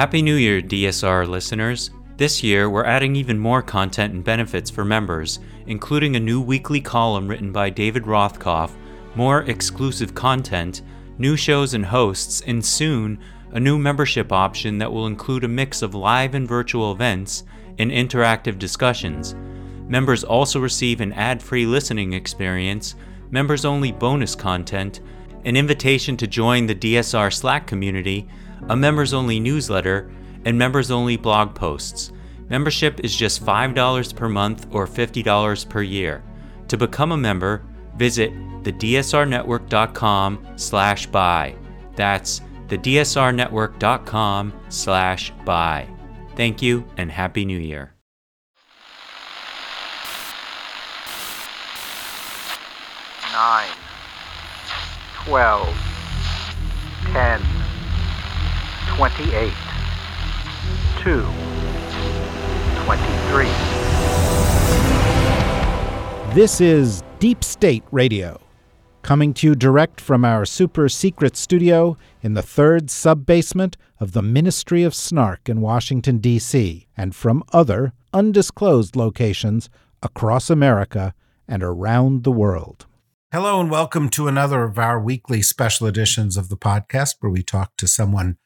Happy New Year, DSR listeners. This year, we're adding even more content and benefits for members, including a new weekly column written by David Rothkopf, more exclusive content, new shows and hosts, and soon, a new membership option that will include a mix of live and virtual events and interactive discussions. Members also receive an ad free listening experience, members only bonus content, an invitation to join the DSR Slack community, a members only newsletter, and members only blog posts. Membership is just $5 per month or $50 per year. To become a member, visit thedsrnetwork.com slash buy. That's thedsrnetwork.com slash buy. Thank you and Happy New Year. Nine, twelve, ten, twenty-eight, two, twenty-three. This is Deep State Radio, coming to you direct from our super secret studio in the third sub basement of the Ministry of Snark in Washington, D.C., and from other undisclosed locations across America and around the world. Hello, and welcome to another of our weekly special editions of the podcast where we talk to someone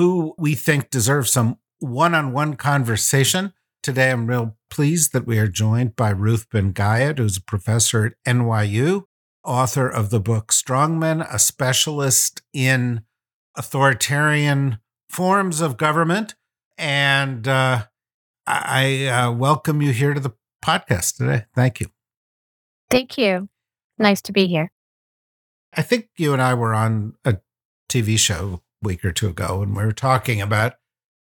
who we think deserves some one on one conversation. Today, I'm real pleased that we are joined by Ruth Ben-Ghiat, who's a professor at NYU, author of the book Strongmen, a specialist in authoritarian forms of government. And uh, I uh, welcome you here to the podcast today. Thank you. Thank you. Nice to be here. I think you and I were on a TV show week or two ago, and we were talking about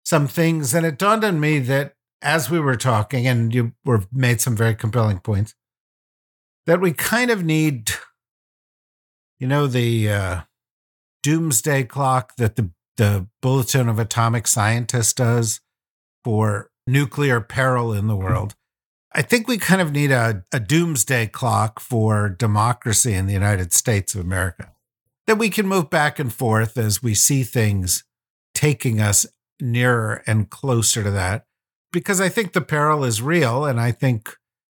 some things. And it dawned on me that as we were talking, and you were made some very compelling points, that we kind of need, you know, the uh, doomsday clock that the the Bulletin of Atomic Scientists does for nuclear peril in the world. I think we kind of need a, a doomsday clock for democracy in the United States of America. That we can move back and forth as we see things taking us nearer and closer to that. Because I think the peril is real. And I think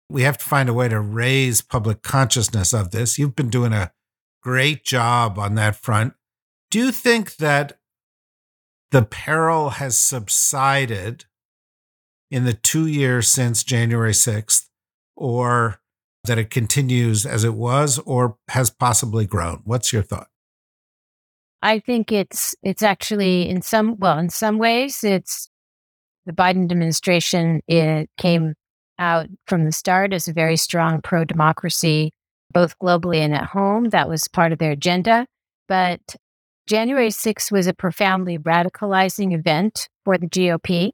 we have to find a way to raise public consciousness of this. You've been doing a great job on that front. Do you think that the peril has subsided in the two years since January 6th, or that it continues as it was, or has possibly grown? What's your thought? I think it's it's actually in some well in some ways it's the Biden administration it came out from the start as a very strong pro democracy both globally and at home that was part of their agenda but January 6th was a profoundly radicalizing event for the GOP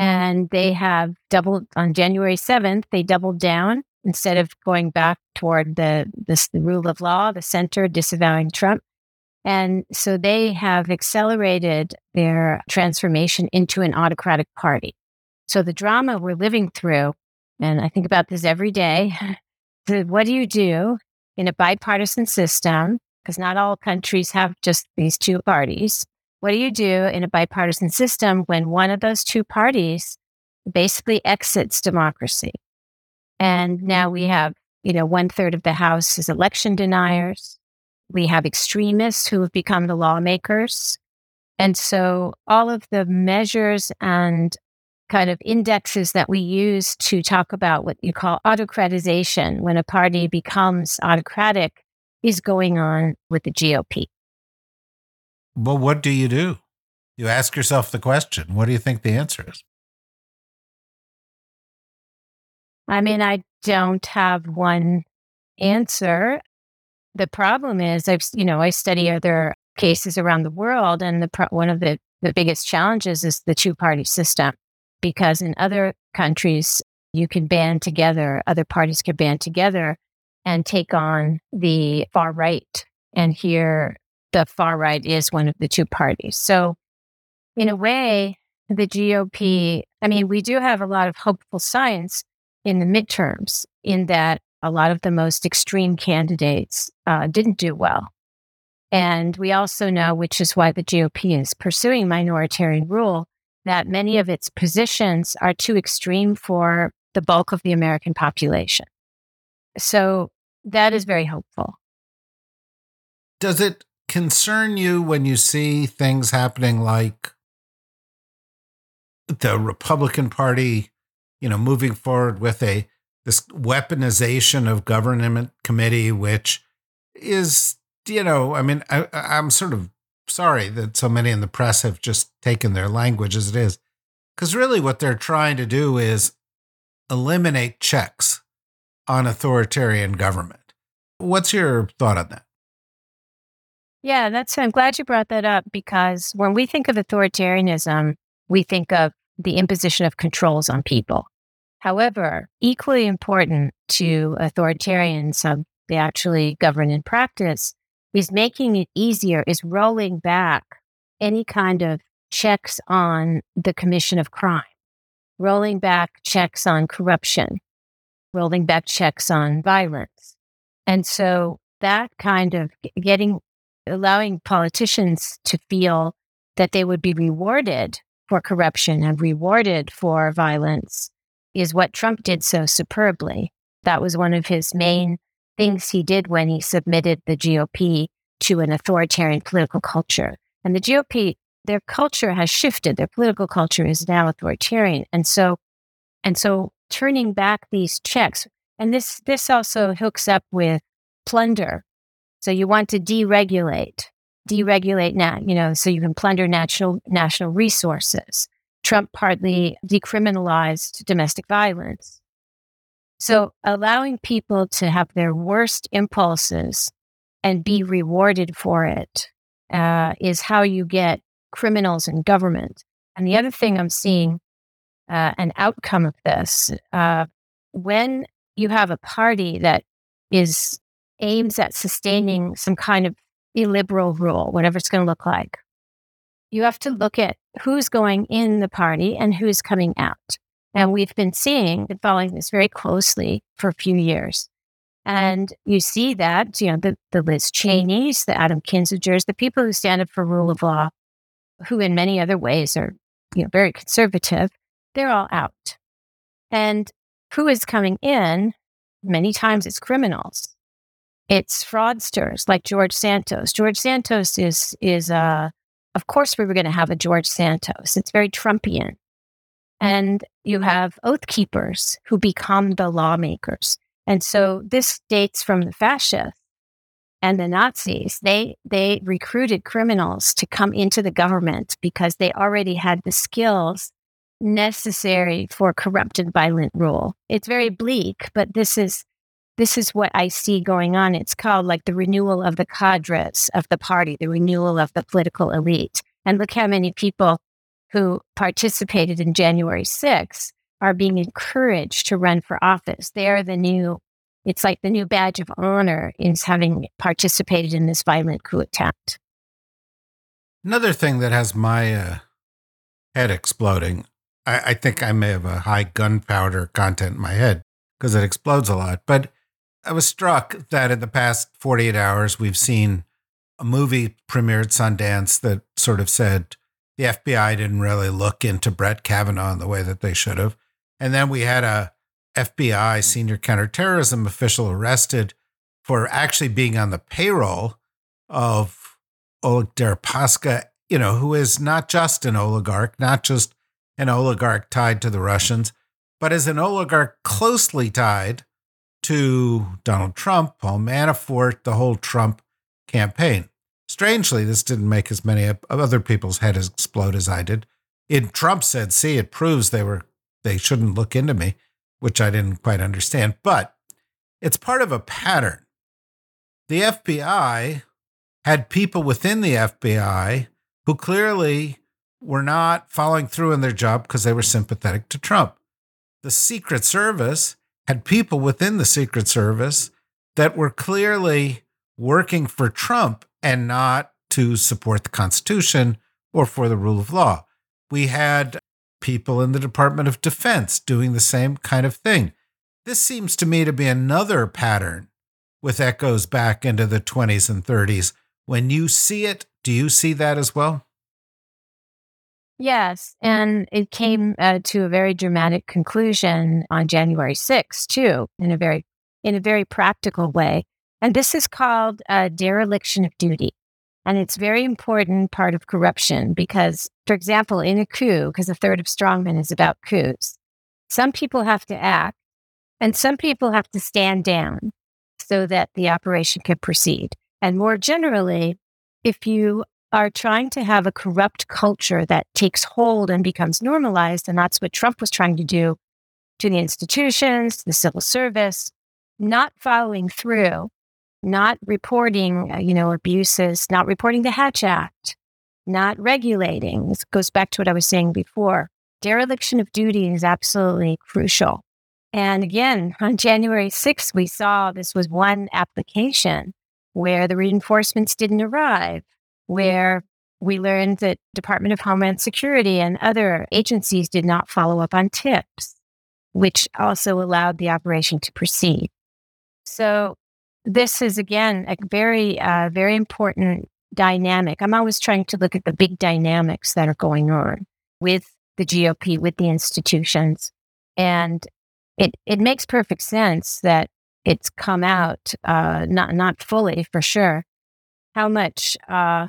and they have doubled on January 7th, they doubled down instead of going back toward the, the rule of law, the center disavowing Trump. And so they have accelerated their transformation into an autocratic party. So the drama we're living through, and I think about this every day. what do you do in a bipartisan system? Because not all countries have just these two parties. What do you do in a bipartisan system when one of those two parties basically exits democracy? And now we mm-hmm. have, you know, one third of the House is election deniers. We have extremists who have become the lawmakers. And so all of the measures and kind of indexes that we use to talk about what you call autocratization, when a party becomes autocratic, is going on with the GOP. Well, what do you do? You ask yourself the question. What do you think the answer is? I mean, I don't have one answer. The problem is, I've you know I study mm-hmm. other cases around the world, and the pro- one of the the biggest challenges is the two party system, because in other countries you can band together, other parties can band together and take on the far right. And here the far right is one of the two parties. So, in a way, the GOP, I mean, we do have a lot of hopeful science in the midterms, in that a lot of the most extreme candidates uh, didn't do well. And we also know, which is why the GOP is pursuing minoritarian rule, that many of its positions are too extreme for the bulk of the American population. So that is very hopeful. Does it concern you when you see things happening like the Republican Party, you know, moving forward with a this weaponization of government committee, which is, you know, I mean, I, I'm sort of sorry that so many in the press have just taken their language as it is, because really what they're trying to do is eliminate checks on authoritarian government. What's your thought on that? Yeah, that's. I'm glad you brought that up because when we think of authoritarianism, we think of the imposition of controls on people. However, equally important to authoritarians, um, they actually govern in practice, is making it easier, is rolling back any kind of checks on the commission of crime, rolling back checks on corruption, rolling back checks on violence. And so that kind of getting, allowing politicians to feel that they would be rewarded for corruption and rewarded for violence is what Trump did so superbly. That was one of his main things he did when he submitted the GOP to an authoritarian political culture. And the GOP, their culture has shifted. Their political culture is now authoritarian. And so, and so turning back these checks, and this, this also hooks up with plunder. So you want to deregulate deregulate now, you know, so you can plunder national national resources. Trump partly decriminalized domestic violence. So allowing people to have their worst impulses and be rewarded for it uh, is how you get criminals in government. And the other thing I'm seeing, uh, an outcome of this, uh, when you have a party that is aims at sustaining some kind of illiberal rule, whatever it's going to look like. You have to look at who's going in the party and who's coming out. And we've been seeing, been following this very closely for a few years. And you see that, you know, the, the Liz Cheneys, the Adam Kinzingers, the people who stand up for rule of law, who in many other ways are, you know, very conservative, they're all out. And who is coming in? Many times it's criminals. It's fraudsters like George Santos. George Santos is is uh of course we were going to have a George Santos. It's very Trumpian. And you have oath keepers who become the lawmakers. And so this dates from the fascists and the Nazis. They they recruited criminals to come into the government because they already had the skills necessary for corrupt and violent rule. It's very bleak, but this is this is what I see going on. It's called like the renewal of the cadres of the party, the renewal of the political elite. And look how many people who participated in January 6th are being encouraged to run for office. They are the new, it's like the new badge of honor is having participated in this violent coup attempt. Another thing that has my uh, head exploding, I, I think I may have a high gunpowder content in my head because it explodes a lot, but I was struck that in the past 48 hours, we've seen a movie premiered Sundance that sort of said the FBI didn't really look into Brett Kavanaugh in the way that they should have. And then we had a FBI senior counterterrorism official arrested for actually being on the payroll of Oleg Deripaska, you know, who is not just an oligarch, not just an oligarch tied to the Russians, but is an oligarch closely tied to Donald Trump, Paul Manafort, the whole Trump campaign. Strangely, this didn't make as many of other people's heads explode as I did. It Trump said, "See, it proves they were they shouldn't look into me," which I didn't quite understand, but it's part of a pattern. The FBI had people within the FBI who clearly were not following through in their job because they were sympathetic to Trump. The Secret Service had people within the Secret Service that were clearly working for Trump and not to support the Constitution or for the rule of law. We had people in the Department of Defense doing the same kind of thing. This seems to me to be another pattern with echoes back into the 20s and 30s When you see it, do you see that as well? Yes, mm-hmm. and it mm-hmm. came uh, to a very dramatic conclusion on January 6th, too, in a very in a very practical way. And this is called a dereliction of duty. And it's very important part of corruption because, for example, in a coup, because a third of strongmen is about coups, some people have to act and some people have to stand down so that the operation can proceed. And more generally, if you are trying to have a corrupt culture that takes hold and becomes normalized, and that's what Trump was trying to do to the institutions, the civil service, not following through, not reporting, uh, you know, abuses, not reporting the Hatch Act, not regulating. This goes back to what I was saying before. Dereliction of duty is absolutely crucial. And again, on January 6th, we saw this was one application where the reinforcements didn't arrive, where we learned that Department of Homeland Security and other agencies did not follow up on tips, which also allowed the operation to proceed. So this is again a very, uh, very important dynamic. I'm always trying to look at the big dynamics that are going on with the GOP, with the institutions, and it it makes perfect sense that it's come out, uh, not not fully for sure, how much uh,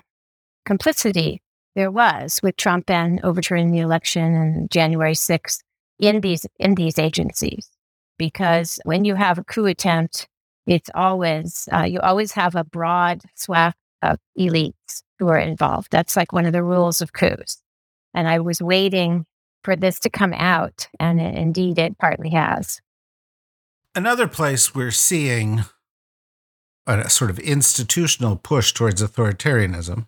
complicity there was with Trump and overturning the election and January 6th in these in these agencies. Because when you have a coup attempt, it's always uh, you always have a broad swath of elites who are involved. That's like one of the rules of coups. And I was waiting for this to come out, and it, indeed, it partly has. Another place we're seeing a sort of institutional push towards authoritarianism.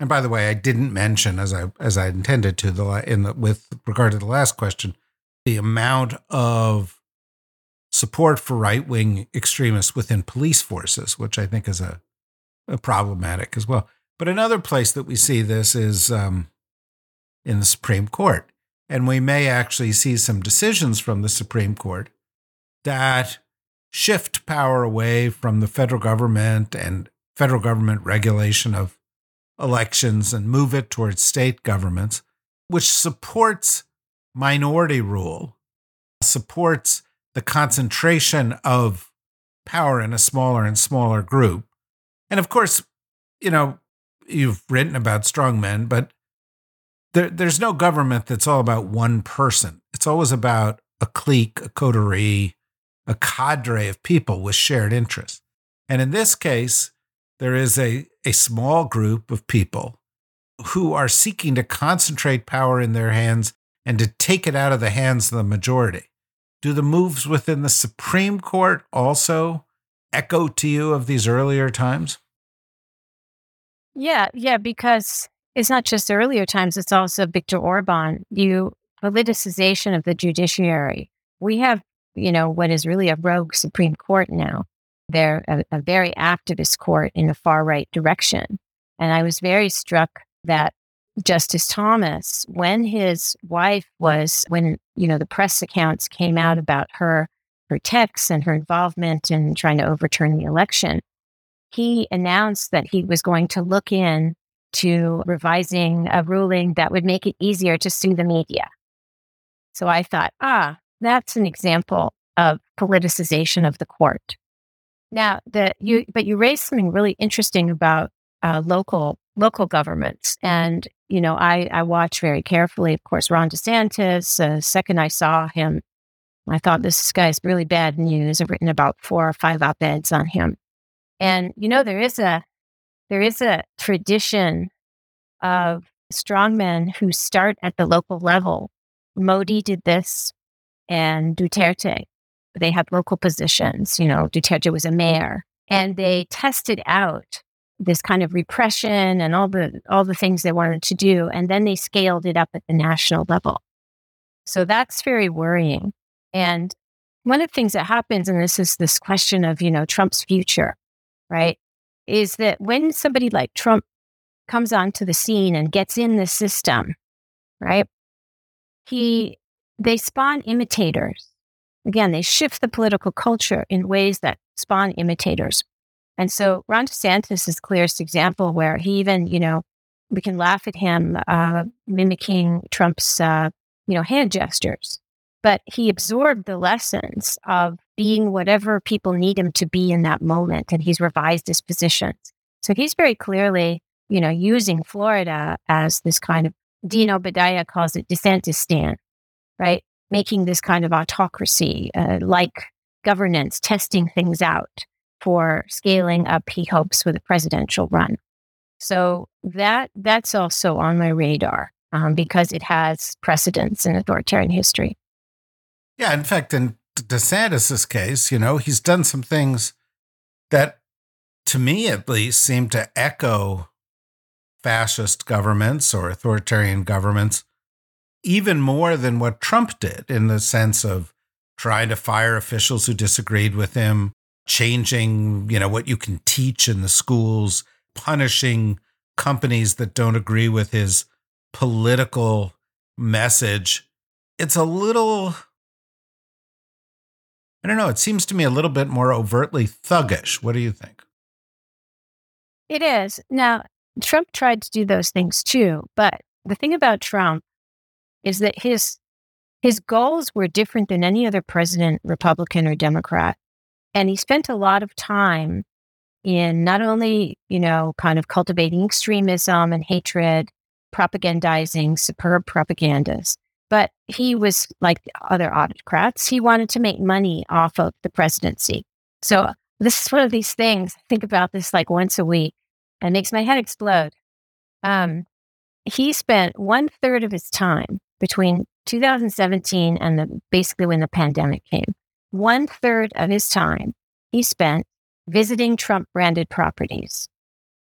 And by the way, I didn't mention, as I as I intended to, the in the, with regard to the last question, the amount of support for right wing extremists within police forces, which I think is a, a, problematic as well. But another place that we see this is um, in the Supreme Court. And we may actually see some decisions from the Supreme Court that shift power away from the federal government and federal government regulation of elections and move it towards state governments, which supports minority rule, supports the concentration of power in a smaller and smaller group. And of course, you know, you've written about strongmen, but there, there's no government that's all about one person. It's always about a clique, a coterie, a cadre of people with shared interests. And in this case, there is a, a small group of people who are seeking to concentrate power in their hands and to take it out of the hands of the majority. Do the moves within the Supreme Court also echo to you of these earlier times? Yeah, yeah, because it's not just earlier times, it's also Viktor Orban, you politicization of the judiciary. We have, you know, what is really a rogue Supreme Court now. They're a, a very activist court in the far right direction. And I was very struck that Justice Thomas, when his wife was, when, you know, the press accounts came out about her, her texts and her involvement in trying to overturn the election, he announced that he was going to look in to revising a ruling that would make it easier to sue the media. So I thought, ah, that's an example of politicization of the court. Now, that you, but you raised something really interesting about uh, local local governments, and you know, I, I watch very carefully, of course, Ron DeSantis. Uh, second I saw him, I thought this guy's really bad news. I've written about four or five op eds on him. And, you know, there is a, there is a tradition of strongmen who start at the local level. Modi did this and Duterte. They had local positions. You know, Duterte was a mayor and they tested out this kind of repression and all the all the things they wanted to do and then they scaled it up at the national level so that's very worrying and one of the things that happens and this is this question of you know trump's future right is that when somebody like trump comes onto the scene and gets in the system right he they spawn imitators again they shift the political culture in ways that spawn imitators And so Ron DeSantis is clearest example where he even, you know, we can laugh at him uh, mimicking Trump's, uh, you know, hand gestures, but he absorbed the lessons of being whatever people need him to be in that moment, and he's revised his positions. So he's very clearly, you know, using Florida as this kind of Dean Obeidallah calls it DeSantistan, right? Making this kind of autocracy, uh, like governance, testing things out for scaling up, he hopes, with a presidential run. So that that's also on my radar um, because it has precedence in authoritarian history. Yeah, in fact, in DeSantis's case, you know, he's done some things that, to me at least, seem to echo fascist governments or authoritarian governments even more than what Trump did in the sense of trying to fire officials who disagreed with him, changing, you know, what you can teach in the schools, punishing companies that don't agree with his political message. It's a little I don't know, it seems to me a little bit more overtly thuggish. What do you think? It is. Now, Trump tried to do those things too, but the thing about Trump is that his his goals were different than any other president, Republican or Democrat. And he spent a lot of time in not only, you know, kind of cultivating extremism and hatred, propagandizing superb propagandas, but he was like other autocrats. He wanted to make money off of the presidency. So this is one of these things. I think about this like once a week and makes my head explode. Um, he spent one third of his time between 2017 and the, basically when the pandemic came. One third of his time he spent visiting Trump branded properties,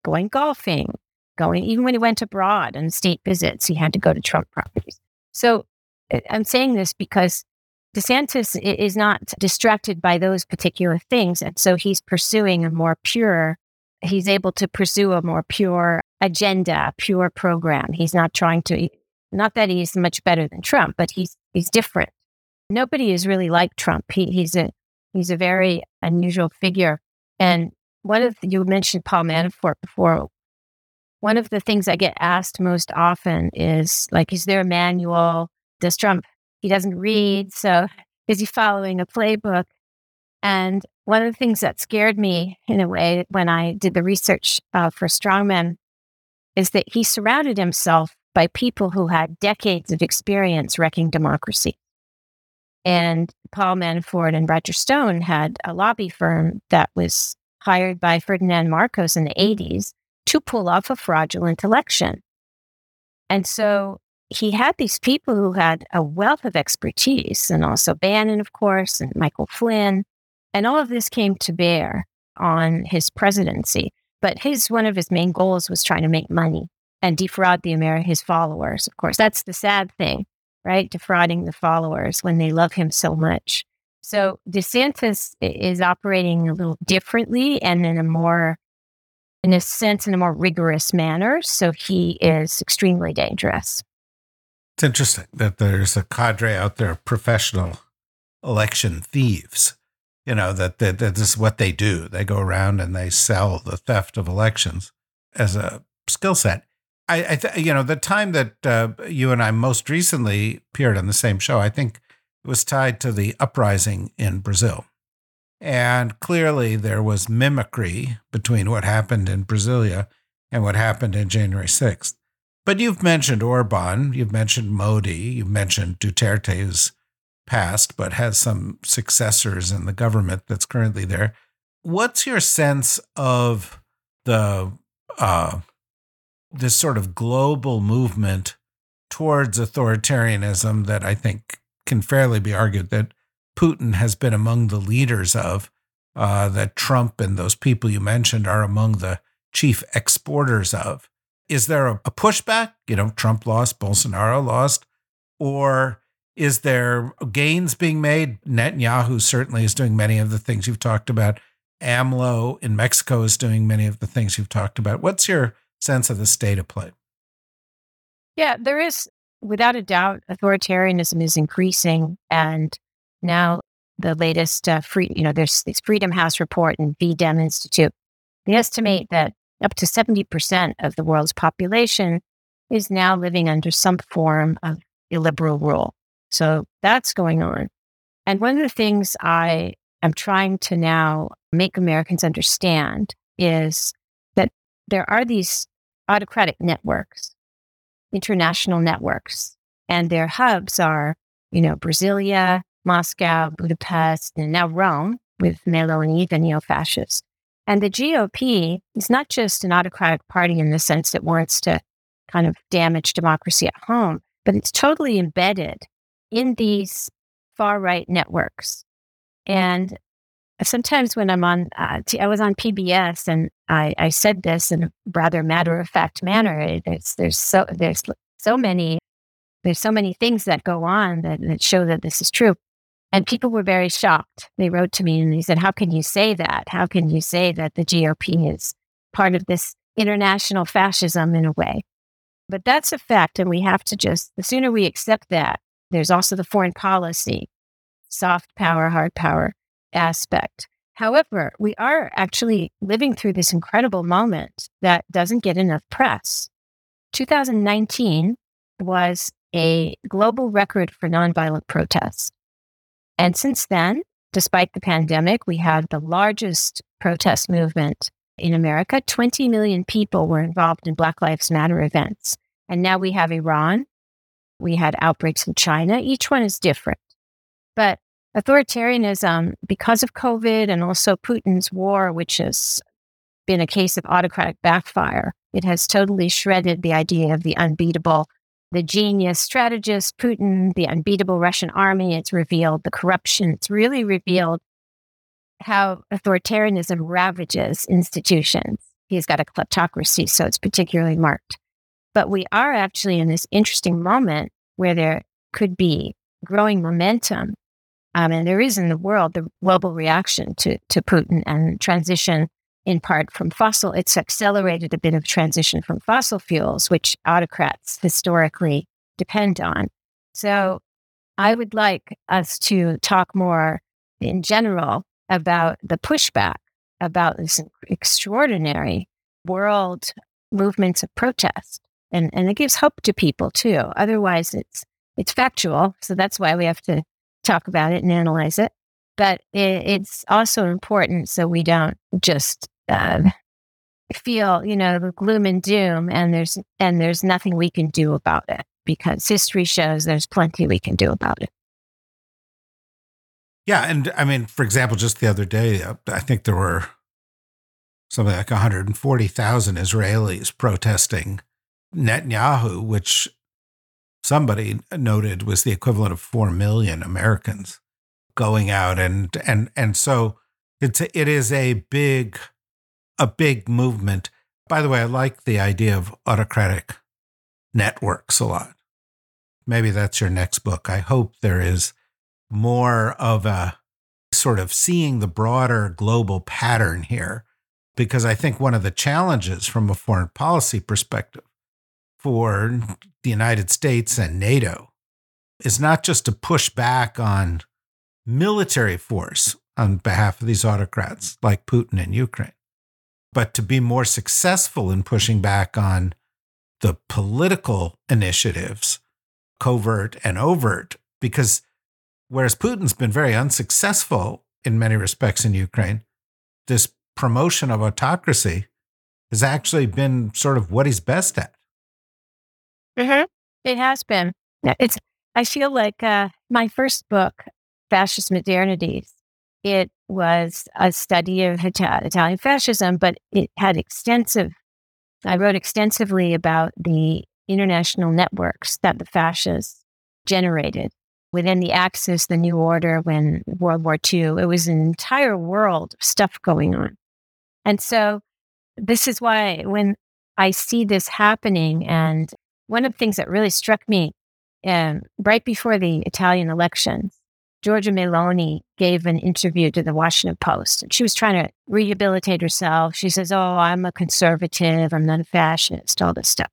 going golfing, going, even when he went abroad on state visits, he had to go to Trump properties. So I'm saying this because DeSantis is not distracted by those particular things. And so he's pursuing a more pure, he's able to pursue a more pure agenda, pure program. He's not trying to, not that he's much better than Trump, but he's, he's different. Nobody is really like Trump. He, he's a, he's a very unusual figure. And one of the, you mentioned Paul Manafort before. One of the things I get asked most often is like, is there a manual? Does Trump, he doesn't read. So is he following a playbook? And one of the things that scared me in a way when I did the research uh, for Strongmen is that he surrounded himself by people who had decades of experience wrecking democracy. And Paul Manafort and Roger Stone had a lobby firm that was hired by Ferdinand Marcos in the 80s to pull off a fraudulent election. And so he had these people who had a wealth of expertise, and also Bannon, of course, and Michael Flynn. And all of this came to bear on his presidency. But his one of his main goals was trying to make money and defraud the Ameri- his followers. Of course, that's the sad thing, right? Defrauding the followers when they love him so much. So DeSantis is operating a little differently and in a more, in a sense, in a more rigorous manner. So he is extremely dangerous. It's interesting that there's a cadre out there of professional election thieves. You know, that, that, that this is what they do. They go around and they sell the theft of elections as a skill set. I, I th- you know, the time that uh, you and I most recently appeared on the same show, I think it was tied to the uprising in Brazil. And clearly there was mimicry between what happened in Brasilia and what happened in January 6th. But you've mentioned Orban, you've mentioned Modi, you've mentioned Duterte, who's passed but has some successors in the government that's currently there. What's your sense of the uh, this sort of global movement towards authoritarianism that I think can fairly be argued that Putin has been among the leaders of, uh, that Trump and those people you mentioned are among the chief exporters of. Is there a, a pushback? You know, Trump lost, Bolsonaro lost, or is there gains being made? Netanyahu certainly is doing many of the things you've talked about. AMLO in Mexico is doing many of the things you've talked about. What's your sense of the state of play? Yeah, there is, without a doubt, authoritarianism is increasing. And now the latest uh, free, you know, there's this Freedom House report and VDEM Institute They estimate that up to 70% of the world's population is now living under some form of illiberal rule. So that's going on. And one of the things I am trying to now make Americans understand is that there are these autocratic networks, international networks, and their hubs are, you know, Brasilia, Moscow, Budapest, and now Rome with Meloni, and the neo fascists. And the GOP is not just an autocratic party in the sense that wants to kind of damage democracy at home, but it's totally embedded in these far right networks. And sometimes when I'm on, uh, I was on PBS and I, I said this in a rather matter of fact manner. There's, there's so there's so many there's so many things that go on that, that show that this is true. And people were very shocked. They wrote to me and they said, How can you say that? How can you say that the GOP is part of this international fascism in a way? But that's a fact. And we have to just, the sooner we accept that, there's also the foreign policy, soft power, hard power aspect. However, we are actually living through this incredible moment that doesn't get enough press. 2019 was a global record for nonviolent protests. And since then, despite the pandemic, we had the largest protest movement in America. 20 million people were involved in Black Lives Matter events. And now we have Iran. We had outbreaks in China. Each one is different. But authoritarianism, because of COVID and also Putin's war, which has been a case of autocratic backfire, it has totally shredded the idea of the unbeatable the genius strategist, Putin, the unbeatable Russian army. It's revealed the corruption. It's really revealed how authoritarianism ravages institutions. He's got a kleptocracy, so it's particularly marked. But we are actually in this interesting moment where there could be growing momentum. Um, and there is in the world the global reaction to, to Putin and transition in part from fossil. It's accelerated a bit of transition from fossil fuels, which autocrats historically depend on. So I would like us to talk more in general about the pushback about this extraordinary world movements of protest. And, and it gives hope to people too. Otherwise, it's it's factual. So that's why we have to talk about it and analyze it. But it, it's also important so we don't just uh, feel, you know, the gloom and doom, and there's and there's nothing we can do about it because history shows there's plenty we can do about it. Yeah, and I mean, for example, just the other day, uh, I think there were something like 140,000 Israelis protesting Netanyahu, which somebody noted was the equivalent of 4 million Americans going out and and and so it's a, it is a big a big movement. By the way, I like the idea of autocratic networks a lot. Maybe that's your next book. I hope there is more of a sort of seeing the broader global pattern here, because I think one of the challenges from a foreign policy perspective for the United States and NATO is not just to push back on military force on behalf of these autocrats like Putin in Ukraine, but to be more successful in pushing back on the political initiatives, covert and overt, because whereas Putin's been very unsuccessful in many respects in Ukraine, this promotion of autocracy has actually been sort of what he's best at. Mm-hmm. It has been. It's. I feel like uh, my first book, Fascist Modernities, it was a study of Italian fascism, but it had extensive, I wrote extensively about the international networks that the fascists generated within the Axis, the New Order, when World War II. It was an entire world of stuff going on. And so this is why when I see this happening, and one of the things that really struck me um, right before the Italian elections Giorgia Meloni gave an interview to the Washington Post. And she was trying to rehabilitate herself. She says, Oh, I'm a conservative, I'm not a fascist, all this stuff.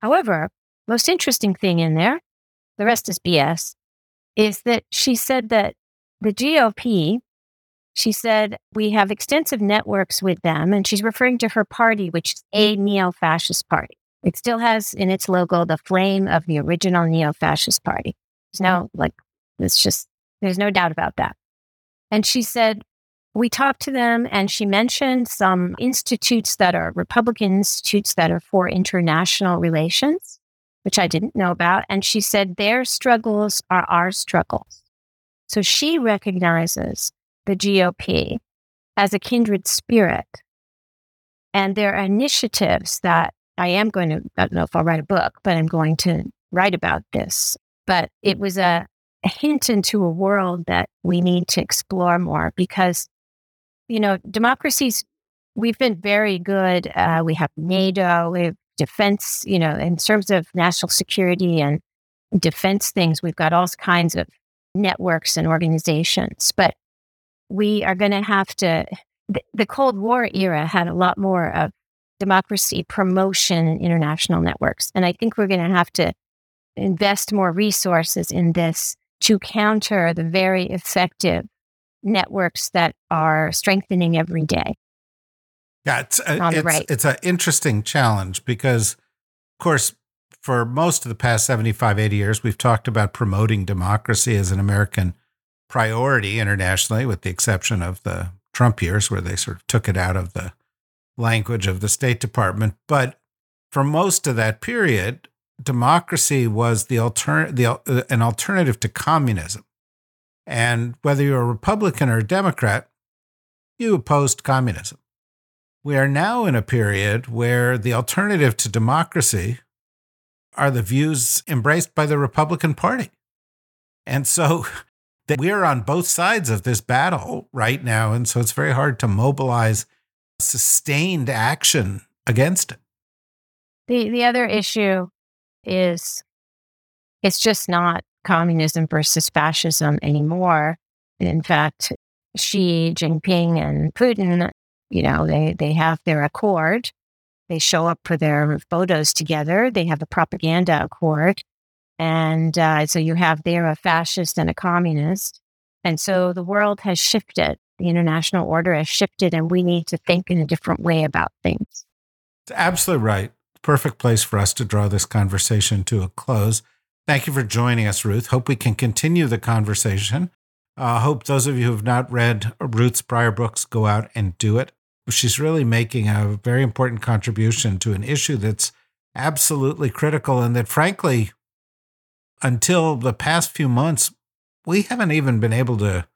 However, most interesting thing in there, the rest is BS, is that she said that the GOP She said, We have extensive networks with them. And she's referring to her party, which is a neo fascist party. It still has in its logo the flame of the original neo fascist party. There's no, mm-hmm. like, it's just, there's no doubt about that. And she said, we talked to them and she mentioned some institutes that are Republican institutes that are for international relations, which I didn't know about. And she said their struggles are our struggles. So she recognizes the GOP as a kindred spirit. And there are initiatives that I am going to, I don't know if I'll write a book, but I'm going to write about this. But it was a, a hint into a world that we need to explore more because, you know, democracies, we've been very good. Uh, we have NATO, we have defense, you know, in terms of national security and defense things, we've got all kinds of networks and organizations. But we are going to have to, the, the Cold War era had a lot more of democracy promotion international networks. And I think we're going to have to invest more resources in this to counter the very effective networks that are strengthening every day. Yeah, it's a, it's, right. it's an interesting challenge because, of course, for most of the past 75, 80 years, we've talked about promoting democracy as an American priority internationally, with the exception of the Trump years where they sort of took it out of the language of the State Department. But for most of that period, democracy was the alter- the, uh, an alternative to communism. And whether you're a Republican or a Democrat, you opposed communism. We are now in a period where the alternative to democracy are the views embraced by the Republican Party. And so we're on both sides of this battle right now. And so it's very hard to mobilize sustained action against it. The the other issue is it's just not communism versus fascism anymore. In fact, Xi Jinping and Putin, you know, they they have their accord. They show up for their photos together. They have a propaganda accord. And uh, so you have there a fascist and a communist. And so the world has shifted the international order has shifted and we need to think in a different way about things. It's Absolutely right. Perfect place for us to draw this conversation to a close. Thank you for joining us, Ruth. Hope we can continue the conversation. I uh, hope those of you who have not read Ruth's prior books go out and do it. She's really making a very important contribution to an issue that's absolutely critical and that, frankly, until the past few months, we haven't even been able to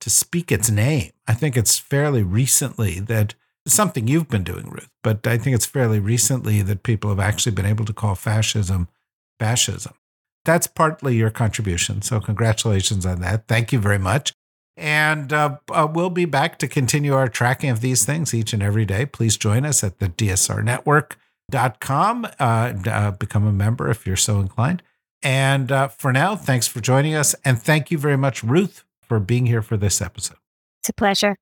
to speak its name. I think it's fairly recently that something you've been doing, Ruth, but I think it's fairly recently that people have actually been able to call fascism fascism. That's partly your contribution. So, congratulations on that. Thank you very much. And uh, uh, we'll be back to continue our tracking of these things each and every day. Please join us at the dsrnetwork.com. Uh, uh, become a member if you're so inclined. And uh, for now, thanks for joining us. And thank you very much, Ruth, for being here for this episode. It's a pleasure.